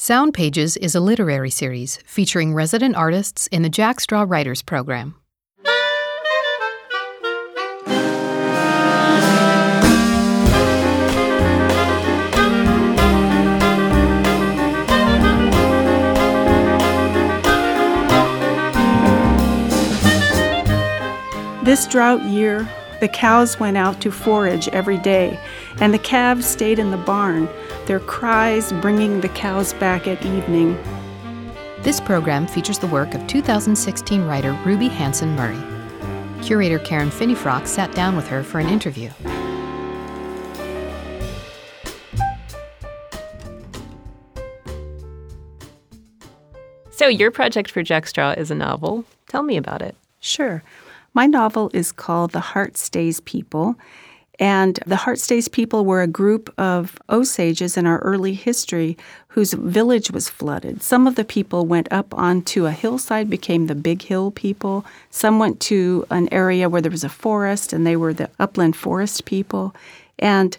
Sound Pages is a literary series featuring resident artists in the Jack Straw Writers Program. This drought year, the cows went out to forage every day, and the calves stayed in the barn their cries bringing the cows back at evening. This program features the work of 2016 writer Ruby Hansen Murray. Curator Karen Finneyfrock sat down with her for an interview. So, your project for Jack Straw is a novel. Tell me about it. Sure. My novel is called The Heart Stays People, and the Heart Stays people were a group of Osages in our early history whose village was flooded. Some of the people went up onto a hillside, became the Big Hill people. Some went to an area where there was a forest, and they were the upland forest people. And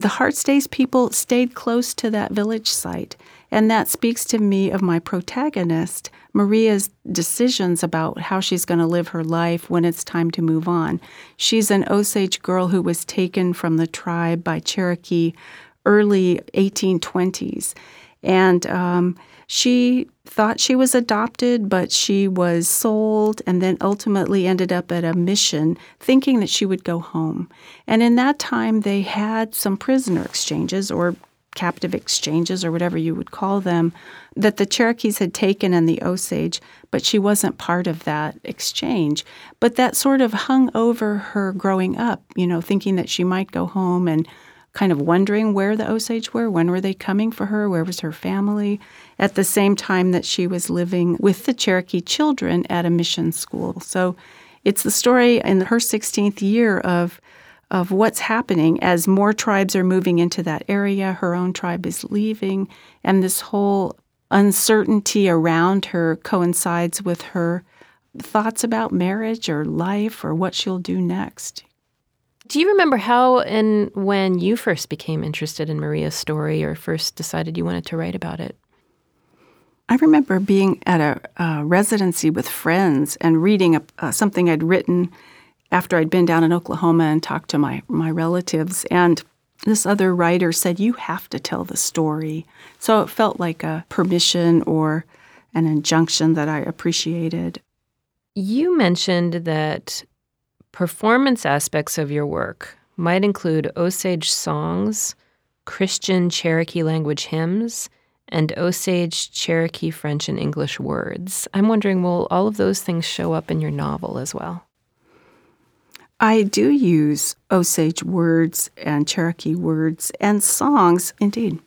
the Heart Stays people stayed close to that village site. And that speaks to me of my protagonist Maria's decisions about how she's going to live her life when it's time to move on. She's an Osage girl who was taken from the tribe by Cherokee early 1820s. And um, she thought she was adopted, but she was sold and then ultimately ended up at a mission thinking that she would go home. And in that time, they had some prisoner exchanges or captive exchanges or whatever you would call them that the Cherokees had taken and the Osage, but she wasn't part of that exchange. But that sort of hung over her growing up, you know, thinking that she might go home and kind of wondering where the Osage were, when were they coming for her, where was her family, at the same time that she was living with the Cherokee children at a mission school. So it's the story in her 16th year of of what's happening as more tribes are moving into that area. Her own tribe is leaving, and this whole uncertainty around her coincides with her thoughts about marriage or life or what she'll do next. Do you remember how and when you first became interested in Maria's story or first decided you wanted to write about it? I remember being at a, a residency with friends and reading a, uh, something I'd written after I'd been down in Oklahoma and talked to my, my relatives. And this other writer said, You have to tell the story. So it felt like a permission or an injunction that I appreciated. You mentioned that performance aspects of your work might include Osage songs, Christian Cherokee language hymns, and Osage Cherokee French and English words. I'm wondering, will all of those things show up in your novel as well? I do use Osage words and Cherokee words and songs, indeed.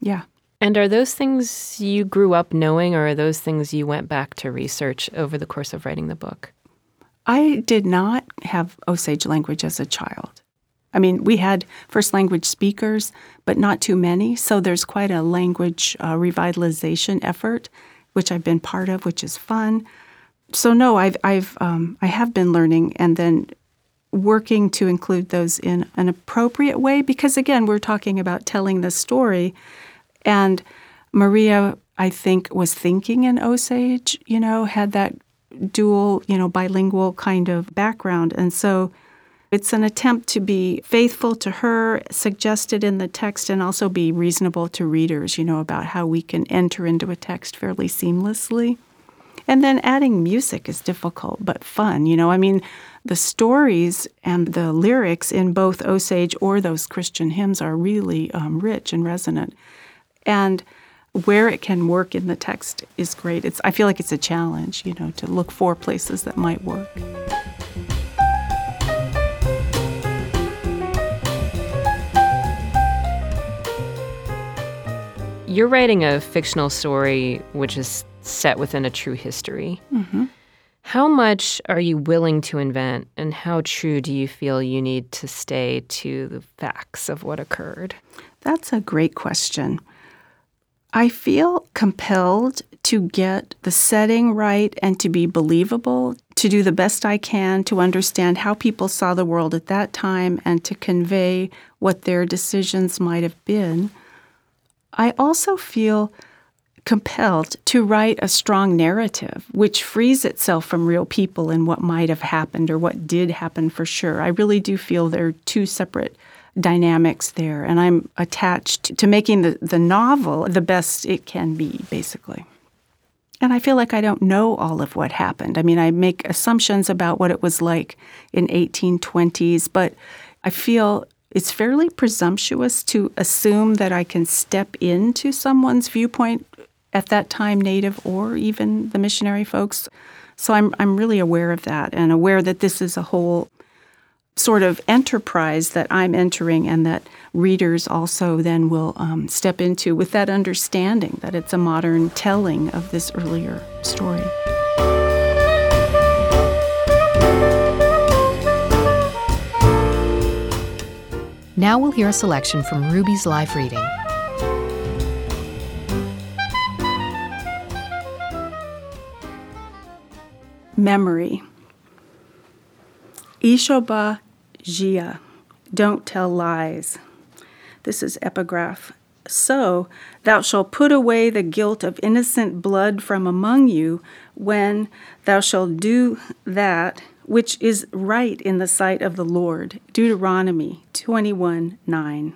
Yeah. And are those things you grew up knowing, or are those things you went back to research over the course of writing the book? I did not have Osage language as a child. I mean, we had first language speakers, but not too many. So there's quite a language uh, revitalization effort, which I've been part of, which is fun. So no, I've I've um, I have been learning, and then working to include those in an appropriate way because, again, we're talking about telling the story. And Maria, I think, was thinking in Osage, you know, had that dual, you know, bilingual kind of background. And so it's an attempt to be faithful to her, suggested in the text, and also be reasonable to readers, you know, about how we can enter into a text fairly seamlessly. And then adding music is difficult but fun. You know, I mean, the stories and the lyrics in both Osage or those Christian hymns are really um, rich and resonant. And where it can work in the text is great. It's, I feel like it's a challenge, you know, to look for places that might work. You're writing a fictional story which is set within a true history. Mm-hmm. How much are you willing to invent, and how true do you feel you need to stay to the facts of what occurred? That's a great question. I feel compelled to get the setting right and to be believable, to do the best I can to understand how people saw the world at that time and to convey what their decisions might have been. I also feel compelled to write a strong narrative which frees itself from real people and what might have happened or what did happen for sure. I really do feel there are two separate dynamics there, and I'm attached to making the, the novel the best it can be, basically. And I feel like I don't know all of what happened. I mean, I make assumptions about what it was like in 1820s, but I feel it's fairly presumptuous to assume that I can step into someone's viewpoint at that time native or even the missionary folks. So I'm I'm really aware of that and aware that this is a whole sort of enterprise that I'm entering and that readers also then will um, step into with that understanding that it's a modern telling of this earlier story. Now we'll hear a selection from Ruby's live reading. Memory. Ishoba Jia, don't tell lies. This is epigraph. So thou shalt put away the guilt of innocent blood from among you when thou shalt do that which is right in the sight of the Lord. Deuteronomy 21 9.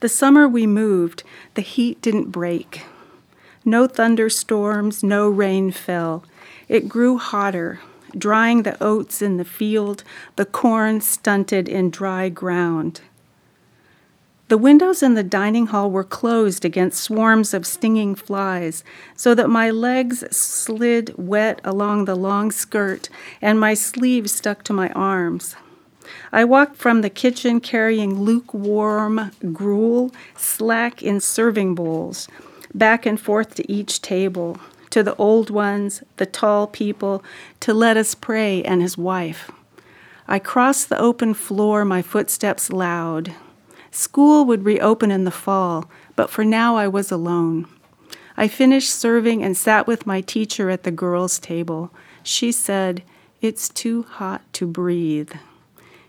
The summer we moved, the heat didn't break. No thunderstorms, no rain fell. It grew hotter, drying the oats in the field, the corn stunted in dry ground. The windows in the dining hall were closed against swarms of stinging flies, so that my legs slid wet along the long skirt and my sleeves stuck to my arms. I walked from the kitchen carrying lukewarm gruel, slack in serving bowls, back and forth to each table, to the old ones, the tall people, to let us pray and his wife. I crossed the open floor, my footsteps loud. School would reopen in the fall, but for now I was alone. I finished serving and sat with my teacher at the girls' table. She said, It's too hot to breathe.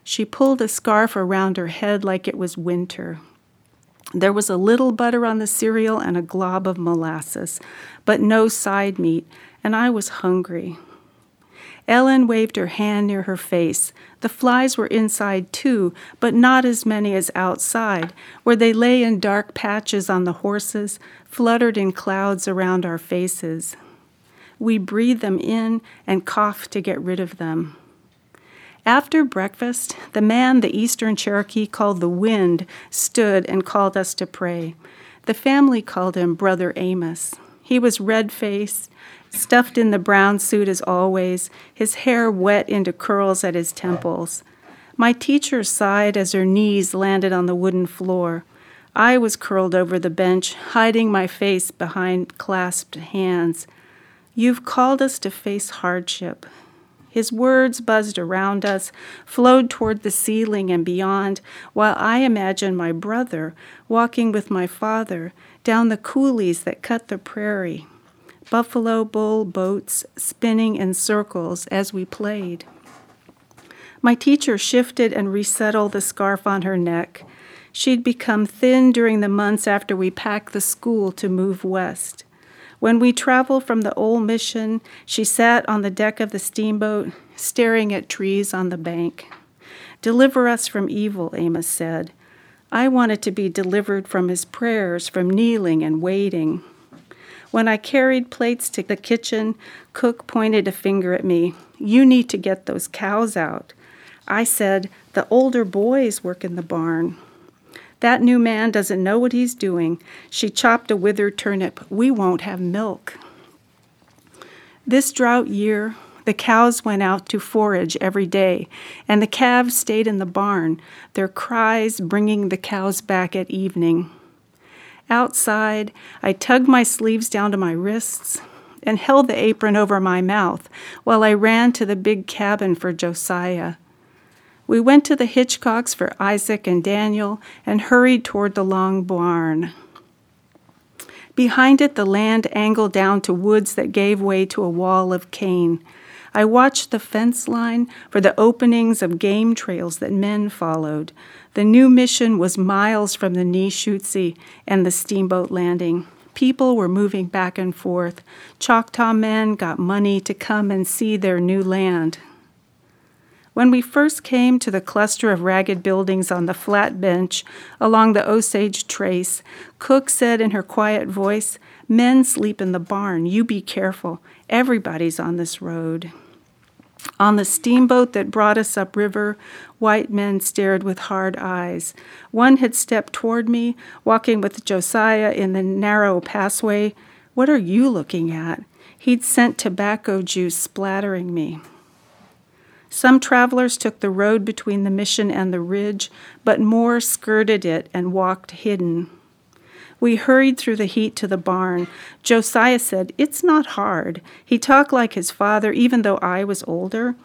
She pulled a scarf around her head like it was winter. There was a little butter on the cereal and a glob of molasses, but no side meat, and I was hungry. Ellen waved her hand near her face. The flies were inside too, but not as many as outside, where they lay in dark patches on the horses, fluttered in clouds around our faces. We breathed them in and coughed to get rid of them. After breakfast, the man the Eastern Cherokee called the Wind stood and called us to pray. The family called him Brother Amos. He was red faced, stuffed in the brown suit as always, his hair wet into curls at his temples. My teacher sighed as her knees landed on the wooden floor. I was curled over the bench, hiding my face behind clasped hands. You've called us to face hardship. His words buzzed around us, flowed toward the ceiling and beyond, while I imagined my brother walking with my father down the coulees that cut the prairie, buffalo bull boats spinning in circles as we played. My teacher shifted and resettled the scarf on her neck. She'd become thin during the months after we packed the school to move west. When we traveled from the old mission, she sat on the deck of the steamboat, staring at trees on the bank. Deliver us from evil, Amos said. I wanted to be delivered from his prayers, from kneeling and waiting. When I carried plates to the kitchen, Cook pointed a finger at me. You need to get those cows out. I said, The older boys work in the barn. That new man doesn't know what he's doing. She chopped a withered turnip. We won't have milk. This drought year, the cows went out to forage every day, and the calves stayed in the barn, their cries bringing the cows back at evening. Outside, I tugged my sleeves down to my wrists and held the apron over my mouth while I ran to the big cabin for Josiah. We went to the Hitchcocks for Isaac and Daniel and hurried toward the long barn. Behind it, the land angled down to woods that gave way to a wall of cane. I watched the fence line for the openings of game trails that men followed. The new mission was miles from the Neshutzi and the steamboat landing. People were moving back and forth. Choctaw men got money to come and see their new land. When we first came to the cluster of ragged buildings on the flat bench along the Osage Trace, Cook said in her quiet voice, Men sleep in the barn. You be careful. Everybody's on this road. On the steamboat that brought us upriver, white men stared with hard eyes. One had stepped toward me, walking with Josiah in the narrow passway. What are you looking at? He'd sent tobacco juice splattering me. Some travelers took the road between the mission and the ridge, but more skirted it and walked hidden. We hurried through the heat to the barn. Josiah said, It's not hard. He talked like his father, even though I was older.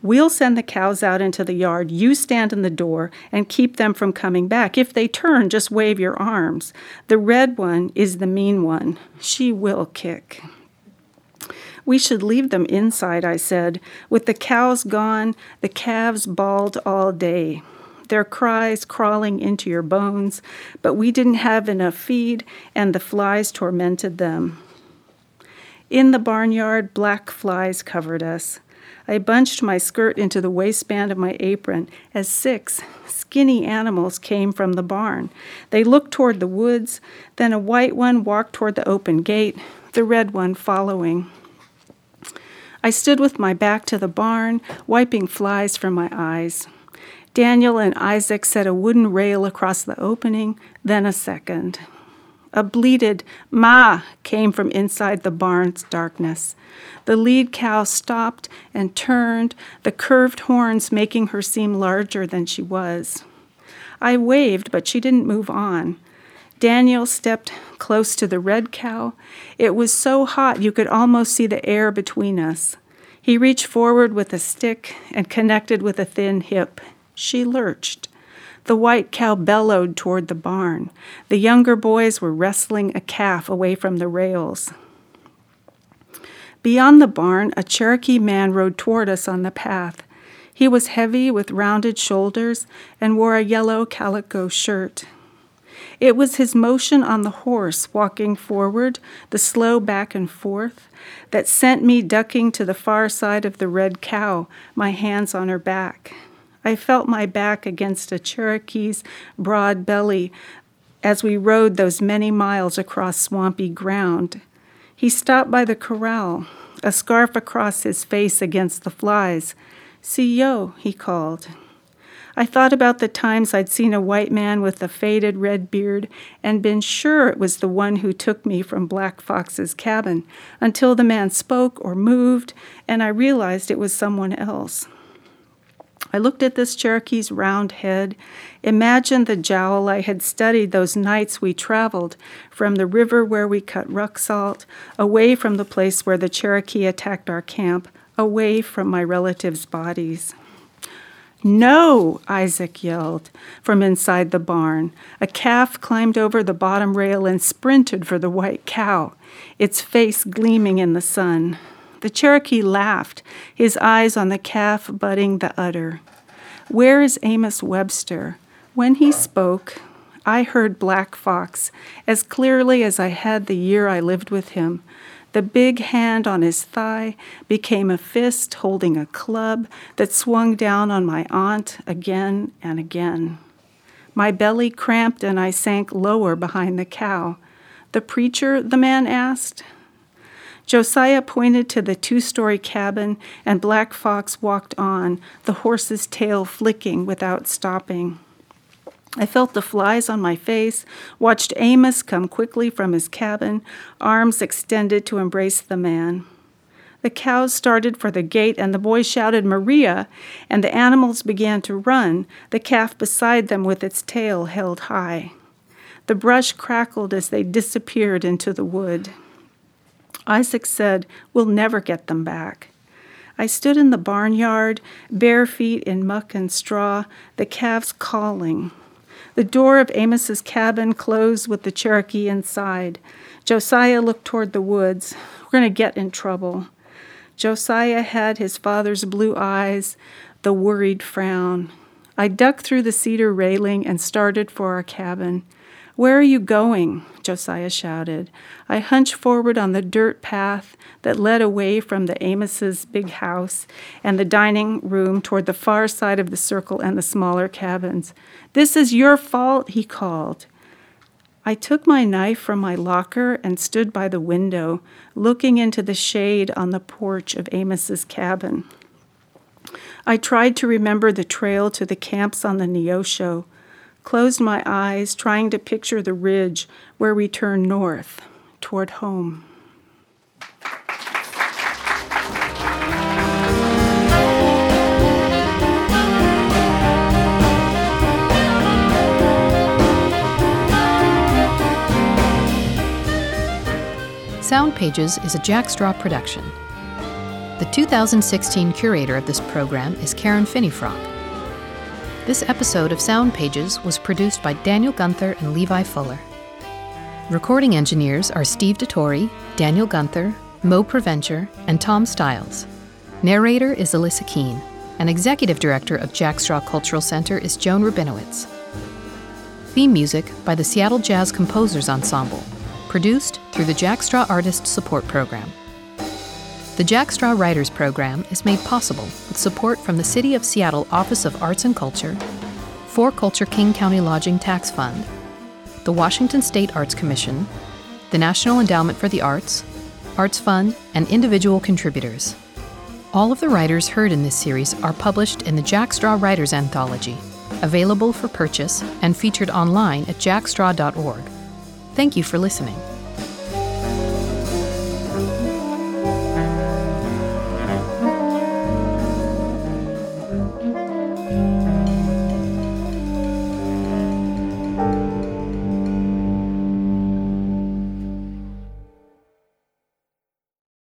We'll send the cows out into the yard. You stand in the door and keep them from coming back. If they turn, just wave your arms. The red one is the mean one. She will kick. We should leave them inside, I said. With the cows gone, the calves bawled all day, their cries crawling into your bones, but we didn't have enough feed, and the flies tormented them. In the barnyard, black flies covered us. I bunched my skirt into the waistband of my apron as six skinny animals came from the barn. They looked toward the woods, then a white one walked toward the open gate, the red one following. I stood with my back to the barn, wiping flies from my eyes. Daniel and Isaac set a wooden rail across the opening, then a second. A bleated ma came from inside the barn's darkness. The lead cow stopped and turned, the curved horns making her seem larger than she was. I waved, but she didn't move on. Daniel stepped close to the red cow. It was so hot you could almost see the air between us. He reached forward with a stick and connected with a thin hip. She lurched. The white cow bellowed toward the barn. The younger boys were wrestling a calf away from the rails. Beyond the barn, a Cherokee man rode toward us on the path. He was heavy with rounded shoulders and wore a yellow calico shirt. It was his motion on the horse, walking forward, the slow back and forth, that sent me ducking to the far side of the red cow, my hands on her back. I felt my back against a Cherokee's broad belly as we rode those many miles across swampy ground. He stopped by the corral, a scarf across his face against the flies. See yo, he called. I thought about the times I'd seen a white man with a faded red beard and been sure it was the one who took me from Black Fox's cabin until the man spoke or moved and I realized it was someone else. I looked at this Cherokee's round head, imagined the jowl I had studied those nights we traveled from the river where we cut ruck salt, away from the place where the Cherokee attacked our camp, away from my relatives' bodies. No, Isaac yelled from inside the barn. A calf climbed over the bottom rail and sprinted for the white cow, its face gleaming in the sun. The Cherokee laughed, his eyes on the calf butting the udder. Where is Amos Webster? When he spoke, I heard Black Fox as clearly as I had the year I lived with him. The big hand on his thigh became a fist holding a club that swung down on my aunt again and again. My belly cramped and I sank lower behind the cow. The preacher, the man asked. Josiah pointed to the two story cabin, and Black Fox walked on, the horse's tail flicking without stopping. I felt the flies on my face, watched Amos come quickly from his cabin, arms extended to embrace the man. The cows started for the gate, and the boy shouted, Maria, and the animals began to run, the calf beside them with its tail held high. The brush crackled as they disappeared into the wood. Isaac said, We'll never get them back. I stood in the barnyard, bare feet in muck and straw, the calves calling. The door of Amos's cabin closed with the Cherokee inside. Josiah looked toward the woods. We're going to get in trouble. Josiah had his father's blue eyes, the worried frown. I ducked through the cedar railing and started for our cabin. Where are you going? Josiah shouted. I hunched forward on the dirt path that led away from the Amos's big house and the dining room toward the far side of the circle and the smaller cabins. This is your fault, he called. I took my knife from my locker and stood by the window, looking into the shade on the porch of Amos's cabin. I tried to remember the trail to the camps on the Neosho closed my eyes, trying to picture the ridge where we turn north toward home. Sound Pages is a Jack Straw production. The 2016 curator of this program is Karen Finneyfrock. This episode of Sound Pages was produced by Daniel Gunther and Levi Fuller. Recording engineers are Steve DeTore, Daniel Gunther, Moe Provencher, and Tom Stiles. Narrator is Alyssa Keene, and executive director of Jack Straw Cultural Center is Joan Rabinowitz. Theme music by the Seattle Jazz Composers Ensemble, produced through the Jack Straw Artist Support Program. The Jack Straw Writers Program is made possible with support from the City of Seattle Office of Arts and Culture, 4Culture King County Lodging Tax Fund, the Washington State Arts Commission, the National Endowment for the Arts, Arts Fund, and individual contributors. All of the writers heard in this series are published in the Jack Straw Writers Anthology, available for purchase and featured online at jackstraw.org. Thank you for listening.